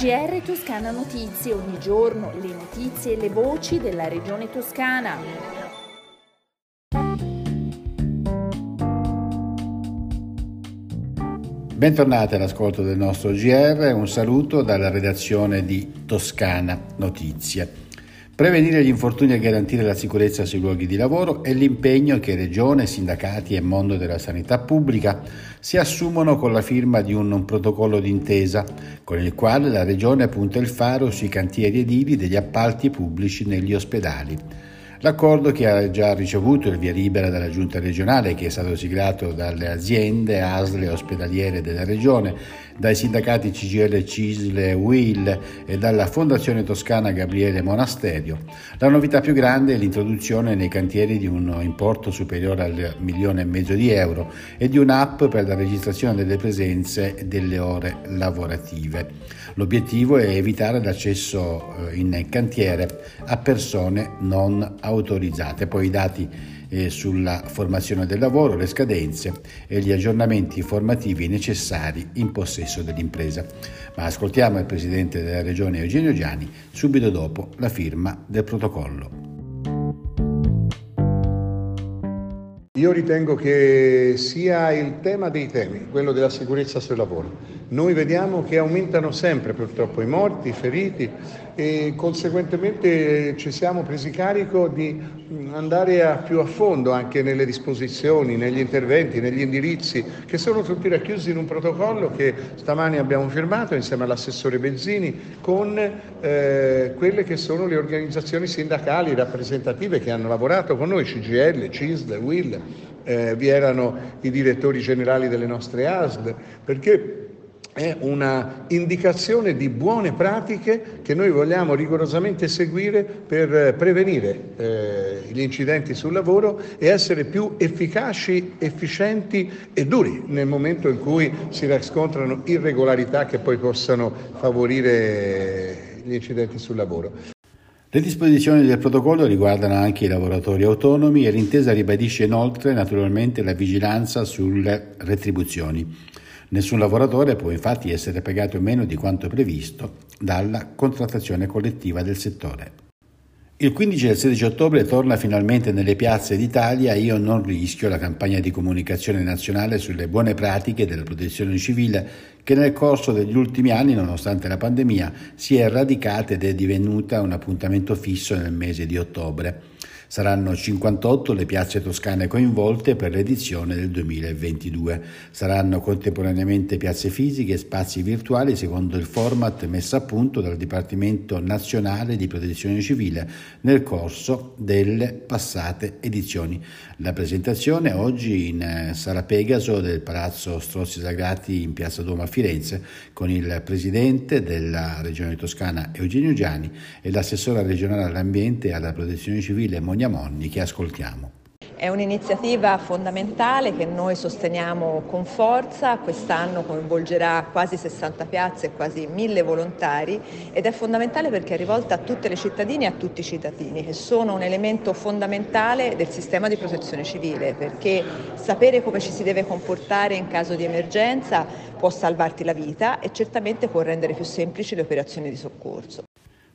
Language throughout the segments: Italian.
GR Toscana Notizie, ogni giorno le notizie e le voci della regione toscana. Bentornati all'ascolto del nostro GR, un saluto dalla redazione di Toscana Notizie. Prevenire gli infortuni e garantire la sicurezza sui luoghi di lavoro è l'impegno che Regione, sindacati e mondo della sanità pubblica si assumono con la firma di un, protocollo d'intesa con il quale la Regione punta il faro sui cantieri edili degli appalti pubblici negli ospedali. L'accordo che ha già ricevuto il via libera dalla Giunta regionale, che è stato siglato dalle aziende ASLE ospedaliere della Regione, dai sindacati CGL, CISLE, WIL e dalla Fondazione Toscana Gabriele Monasterio. La novità più grande è l'introduzione nei cantieri di un importo superiore al milione e mezzo di euro e di un'app per la registrazione delle presenze e delle ore lavorative. L'obiettivo è evitare l'accesso eh, in cantiere a persone non autorizzate. Poi i dati eh, sulla formazione del lavoro, le scadenze e gli aggiornamenti formativi necessari in possesso dell'impresa. Ma ascoltiamo il Presidente della Regione Eugenio Giani subito dopo la firma del protocollo. Io ritengo che sia il tema dei temi, quello della sicurezza sul lavoro. Noi vediamo che aumentano sempre purtroppo i morti, i feriti e conseguentemente ci siamo presi carico di andare a più a fondo anche nelle disposizioni, negli interventi, negli indirizzi che sono tutti racchiusi in un protocollo che stamani abbiamo firmato insieme all'assessore Benzini con eh, quelle che sono le organizzazioni sindacali rappresentative che hanno lavorato con noi, CGL, CISL, WIL, eh, vi erano i direttori generali delle nostre ASD, perché è una indicazione di buone pratiche che noi vogliamo rigorosamente seguire per prevenire eh, gli incidenti sul lavoro e essere più efficaci, efficienti e duri nel momento in cui si riscontrano irregolarità che poi possano favorire gli incidenti sul lavoro. Le disposizioni del protocollo riguardano anche i lavoratori autonomi e l'intesa ribadisce inoltre naturalmente la vigilanza sulle retribuzioni. Nessun lavoratore può infatti essere pagato meno di quanto previsto dalla contrattazione collettiva del settore. Il 15 e il 16 ottobre torna finalmente nelle piazze d'Italia Io non rischio, la campagna di comunicazione nazionale sulle buone pratiche della protezione civile che nel corso degli ultimi anni, nonostante la pandemia, si è radicata ed è divenuta un appuntamento fisso nel mese di ottobre. Saranno 58 le piazze toscane coinvolte per l'edizione del 2022. Saranno contemporaneamente piazze fisiche e spazi virtuali secondo il format messo a punto dal Dipartimento Nazionale di Protezione Civile nel corso delle passate edizioni. La presentazione oggi in eh, Sala Pegaso del Palazzo Strozzi Sagrati in Piazza Duomo a Firenze con il Presidente della Regione Toscana Eugenio Giani e l'assessora regionale all'ambiente e alla protezione civile Monica Monni che ascoltiamo. È un'iniziativa fondamentale che noi sosteniamo con forza, quest'anno coinvolgerà quasi 60 piazze e quasi 1000 volontari ed è fondamentale perché è rivolta a tutte le cittadine e a tutti i cittadini che sono un elemento fondamentale del sistema di protezione civile perché sapere come ci si deve comportare in caso di emergenza può salvarti la vita e certamente può rendere più semplici le operazioni di soccorso.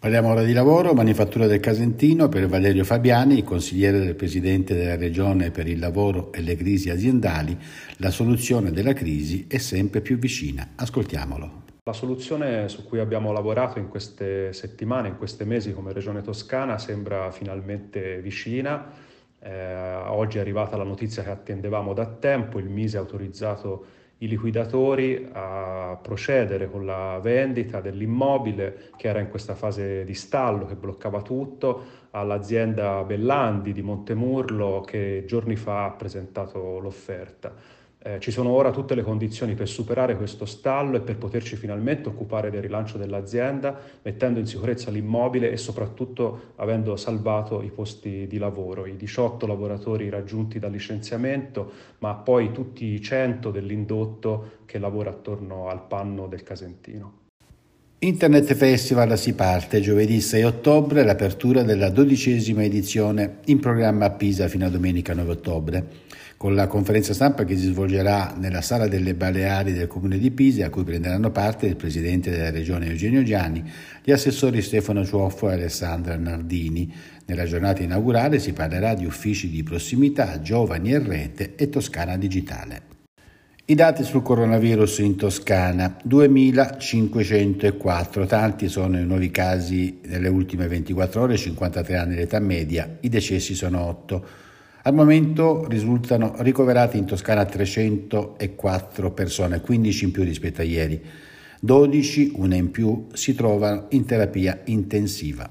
Parliamo ora di lavoro, manifattura del Casentino per Valerio Fabiani, consigliere del Presidente della Regione per il lavoro e le crisi aziendali. La soluzione della crisi è sempre più vicina. Ascoltiamolo. La soluzione su cui abbiamo lavorato in queste settimane, in questi mesi come Regione Toscana sembra finalmente vicina. Eh, oggi è arrivata la notizia che attendevamo da tempo, il Mise ha autorizzato i liquidatori a procedere con la vendita dell'immobile che era in questa fase di stallo, che bloccava tutto, all'azienda Bellandi di Montemurlo che giorni fa ha presentato l'offerta. Eh, ci sono ora tutte le condizioni per superare questo stallo e per poterci finalmente occupare del rilancio dell'azienda, mettendo in sicurezza l'immobile e soprattutto avendo salvato i posti di lavoro, i 18 lavoratori raggiunti dal licenziamento, ma poi tutti i 100 dell'indotto che lavora attorno al panno del Casentino. Internet Festival si parte giovedì 6 ottobre, l'apertura della dodicesima edizione in programma a Pisa fino a domenica 9 ottobre, con la conferenza stampa che si svolgerà nella Sala delle Baleari del Comune di Pisa, a cui prenderanno parte il Presidente della Regione Eugenio Gianni, gli assessori Stefano Ciuoffo e Alessandra Nardini. Nella giornata inaugurale si parlerà di uffici di prossimità, giovani e rete e Toscana Digitale. I dati sul coronavirus in Toscana, 2.504, tanti sono i nuovi casi nelle ultime 24 ore, 53 anni l'età media, i decessi sono 8. Al momento risultano ricoverati in Toscana 304 persone, 15 in più rispetto a ieri. 12, una in più, si trovano in terapia intensiva.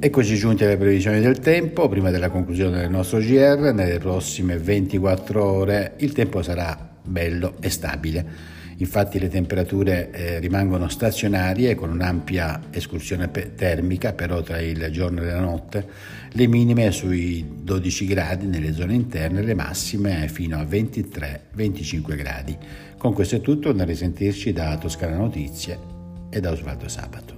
Eccoci giunti alle previsioni del tempo, prima della conclusione del nostro GR, nelle prossime 24 ore il tempo sarà bello e stabile. Infatti le temperature eh, rimangono stazionarie con un'ampia escursione pe- termica però tra il giorno e la notte, le minime sui 12 gradi nelle zone interne, le massime fino a 23-25 gradi. Con questo è tutto, da risentirci da Toscana Notizie e da Osvaldo Sabato.